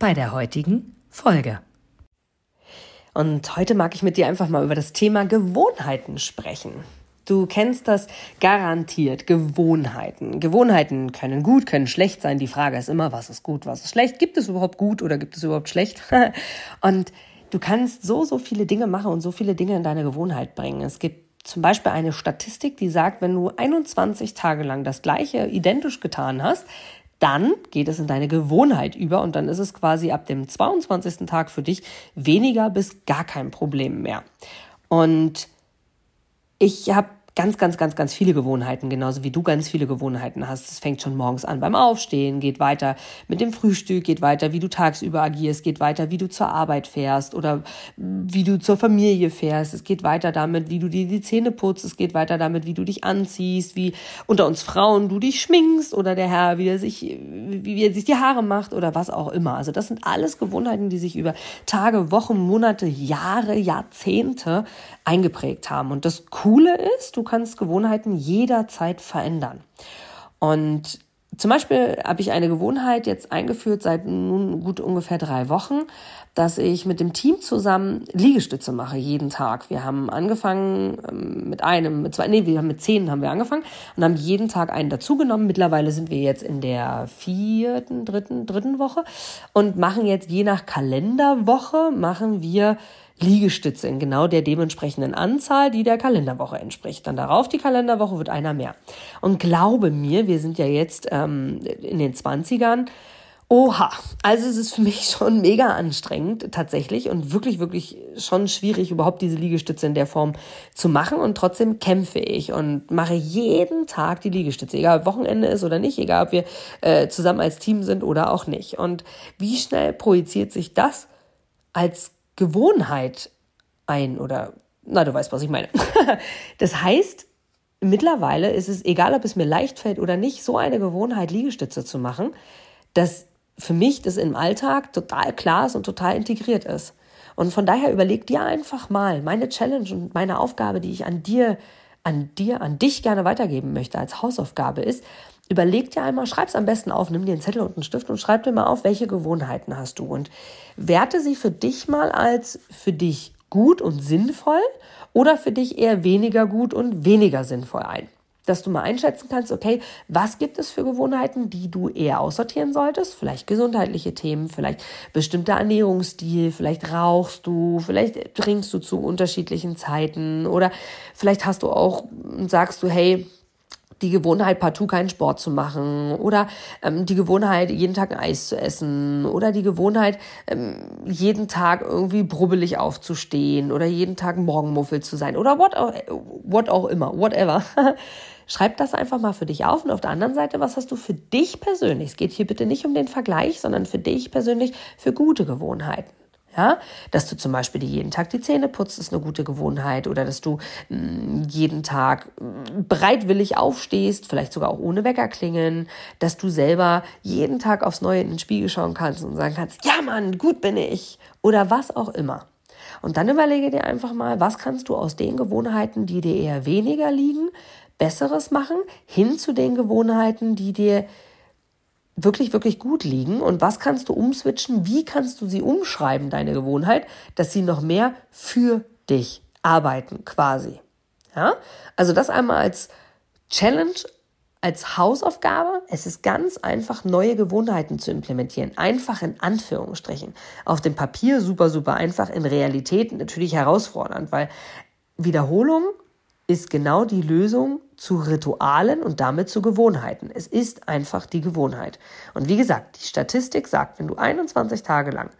bei der heutigen Folge. Und heute mag ich mit dir einfach mal über das Thema Gewohnheiten sprechen. Du kennst das garantiert, Gewohnheiten. Gewohnheiten können gut, können schlecht sein. Die Frage ist immer, was ist gut, was ist schlecht? Gibt es überhaupt gut oder gibt es überhaupt schlecht? und du kannst so, so viele Dinge machen und so viele Dinge in deine Gewohnheit bringen. Es gibt zum Beispiel eine Statistik, die sagt, wenn du 21 Tage lang das gleiche identisch getan hast, dann geht es in deine Gewohnheit über und dann ist es quasi ab dem 22. Tag für dich weniger bis gar kein Problem mehr. Und ich habe ganz, ganz, ganz, ganz viele Gewohnheiten, genauso wie du ganz viele Gewohnheiten hast. Es fängt schon morgens an beim Aufstehen, geht weiter mit dem Frühstück, geht weiter, wie du tagsüber agierst, geht weiter, wie du zur Arbeit fährst oder wie du zur Familie fährst. Es geht weiter damit, wie du dir die Zähne putzt. Es geht weiter damit, wie du dich anziehst, wie unter uns Frauen du dich schminkst oder der Herr, wie er sich, wie er sich die Haare macht oder was auch immer. Also das sind alles Gewohnheiten, die sich über Tage, Wochen, Monate, Jahre, Jahrzehnte eingeprägt haben. Und das Coole ist, du kannst Gewohnheiten jederzeit verändern. Und zum Beispiel habe ich eine Gewohnheit jetzt eingeführt seit nun gut ungefähr drei Wochen, dass ich mit dem Team zusammen Liegestütze mache jeden Tag. Wir haben angefangen ähm, mit einem, mit zwei, nee, wir haben mit zehn haben wir angefangen und haben jeden Tag einen dazugenommen. Mittlerweile sind wir jetzt in der vierten, dritten, dritten Woche und machen jetzt je nach Kalenderwoche machen wir Liegestütze in genau der dementsprechenden Anzahl, die der Kalenderwoche entspricht. Dann darauf die Kalenderwoche wird einer mehr. Und glaube mir, wir sind ja jetzt ähm, in den Zwanzigern. Oha, also es ist für mich schon mega anstrengend tatsächlich und wirklich, wirklich schon schwierig, überhaupt diese Liegestütze in der Form zu machen. Und trotzdem kämpfe ich und mache jeden Tag die Liegestütze, egal ob Wochenende ist oder nicht, egal ob wir äh, zusammen als Team sind oder auch nicht. Und wie schnell projiziert sich das als Gewohnheit ein oder, na, du weißt, was ich meine. das heißt, mittlerweile ist es, egal ob es mir leicht fällt oder nicht, so eine Gewohnheit, Liegestütze zu machen, dass für mich das im Alltag total klar ist und total integriert ist. Und von daher überleg dir einfach mal, meine Challenge und meine Aufgabe, die ich an dir, an dir, an dich gerne weitergeben möchte als Hausaufgabe ist, Überleg dir einmal, schreib es am besten auf, nimm dir einen Zettel und einen Stift und schreib dir mal auf, welche Gewohnheiten hast du und werte sie für dich mal als für dich gut und sinnvoll oder für dich eher weniger gut und weniger sinnvoll ein. Dass du mal einschätzen kannst, okay, was gibt es für Gewohnheiten, die du eher aussortieren solltest? Vielleicht gesundheitliche Themen, vielleicht bestimmter Ernährungsstil, vielleicht rauchst du, vielleicht trinkst du zu unterschiedlichen Zeiten oder vielleicht hast du auch, sagst du, hey, die Gewohnheit, partout keinen Sport zu machen oder ähm, die Gewohnheit, jeden Tag ein Eis zu essen oder die Gewohnheit, ähm, jeden Tag irgendwie brubbelig aufzustehen oder jeden Tag Morgenmuffel zu sein oder what, what auch immer, whatever. Schreib das einfach mal für dich auf und auf der anderen Seite, was hast du für dich persönlich? Es geht hier bitte nicht um den Vergleich, sondern für dich persönlich für gute Gewohnheiten. Ja, dass du zum Beispiel dir jeden Tag die Zähne putzt, ist eine gute Gewohnheit. Oder dass du mh, mm, jeden Tag mm, bereitwillig aufstehst, vielleicht sogar auch ohne Wecker klingeln. Dass du selber jeden Tag aufs Neue in den Spiegel schauen kannst und sagen kannst, ja Mann, gut bin ich. Oder was auch immer. Und dann überlege dir einfach mal, was kannst du aus den Gewohnheiten, die dir eher weniger liegen, Besseres machen, hin zu den Gewohnheiten, die dir wirklich, wirklich gut liegen und was kannst du umswitchen, wie kannst du sie umschreiben, deine Gewohnheit, dass sie noch mehr für dich arbeiten quasi. Ja? Also das einmal als Challenge, als Hausaufgabe. Es ist ganz einfach, neue Gewohnheiten zu implementieren. Einfach in Anführungsstrichen. Auf dem Papier super, super einfach, in Realität natürlich herausfordernd, weil Wiederholung ist genau die Lösung zu Ritualen und damit zu Gewohnheiten. Es ist einfach die Gewohnheit. Und wie gesagt, die Statistik sagt, wenn du 21 Tage lang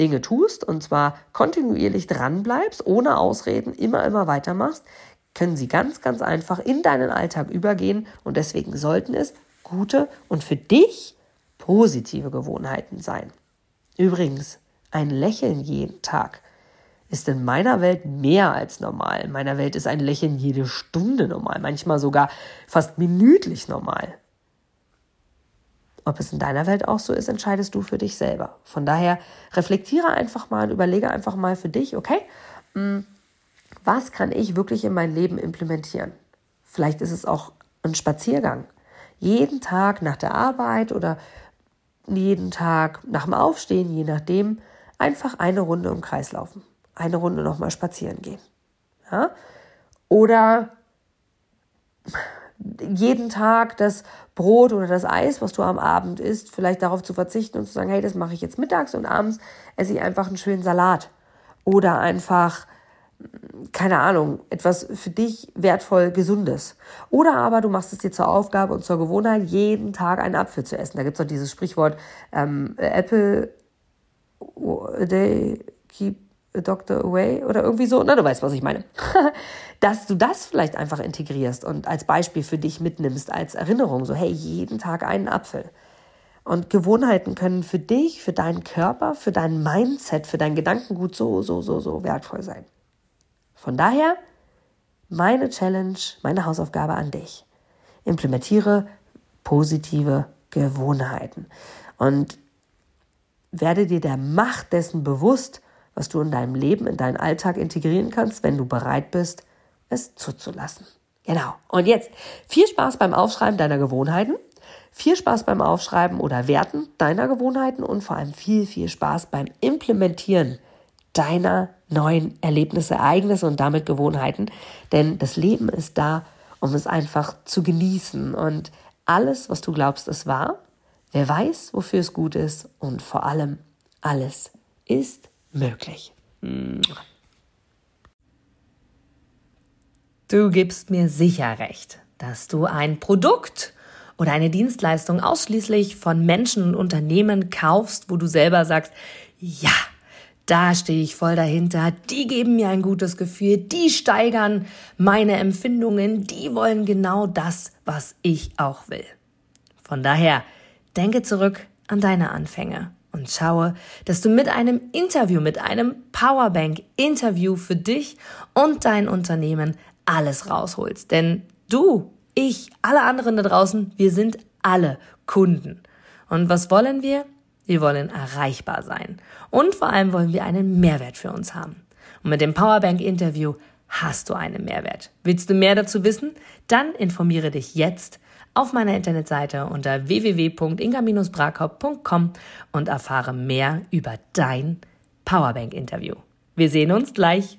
Dinge tust und zwar kontinuierlich dranbleibst, ohne Ausreden, immer, immer weitermachst, können sie ganz, ganz einfach in deinen Alltag übergehen und deswegen sollten es gute und für dich positive Gewohnheiten sein. Übrigens, ein Lächeln jeden Tag ist in meiner Welt mehr als normal. In meiner Welt ist ein Lächeln jede Stunde normal, manchmal sogar fast minütlich normal. Ob es in deiner Welt auch so ist, entscheidest du für dich selber. Von daher reflektiere einfach mal und überlege einfach mal für dich, okay, hm, was kann ich wirklich in mein Leben implementieren? Vielleicht ist es auch ein Spaziergang. Jeden Tag nach der Arbeit oder jeden Tag nach dem Aufstehen, je nachdem, einfach eine Runde im Kreis laufen. Eine Runde nochmal spazieren gehen. Ja? Oder jeden Tag das Brot oder das Eis, was du am Abend isst, vielleicht darauf zu verzichten und zu sagen, hey, das mache ich jetzt mittags und abends esse ich einfach einen schönen Salat. Oder einfach, keine Ahnung, etwas für dich wertvoll Gesundes. Oder aber du machst es dir zur Aufgabe und zur Gewohnheit, jeden Tag einen Apfel zu essen. Da gibt es doch dieses Sprichwort, ähm, Apple a day keep doctor away oder irgendwie so. Na, du weißt, was ich meine. dass du das vielleicht einfach integrierst und als Beispiel für dich mitnimmst, als Erinnerung, so hey, jeden Tag einen Apfel. Und Gewohnheiten können für dich, für deinen Körper, für dein Mindset, für dein Gedankengut so, so, so, so wertvoll sein. Von daher, meine Challenge, meine Hausaufgabe an dich. Implementiere positive Gewohnheiten und werde dir der Macht dessen bewusst, was du in deinem Leben, in deinen Alltag integrieren kannst, wenn du bereit bist, es zuzulassen. Genau. Und jetzt viel Spaß beim Aufschreiben deiner Gewohnheiten, viel Spaß beim Aufschreiben oder Werten deiner Gewohnheiten und vor allem viel, viel Spaß beim Implementieren deiner neuen Erlebnisse, Ereignisse und damit Gewohnheiten. Denn das Leben ist da, um es einfach zu genießen. Und alles, was du glaubst, ist wahr. Wer weiß, wofür es gut ist. Und vor allem, alles ist möglich. Du gibst mir sicher recht, dass du ein Produkt oder eine Dienstleistung ausschließlich von Menschen und Unternehmen kaufst, wo du selber sagst, ja, da stehe ich voll dahinter, die geben mir ein gutes Gefühl, die steigern meine Empfindungen, die wollen genau das, was ich auch will. Von daher, denke zurück an deine Anfänge und schaue, dass du mit einem Interview, mit einem Powerbank-Interview für dich und dein Unternehmen alles rausholst. Denn du, ich, alle anderen da draußen, wir sind alle Kunden. Und was wollen wir? Wir wollen erreichbar sein. Und vor allem wollen wir einen Mehrwert für uns haben. Und mit dem Powerbank-Interview hast du einen Mehrwert. Willst du mehr dazu wissen? Dann informiere dich jetzt auf meiner Internetseite unter www.inga-brakop.com und erfahre mehr über dein Powerbank-Interview. Wir sehen uns gleich.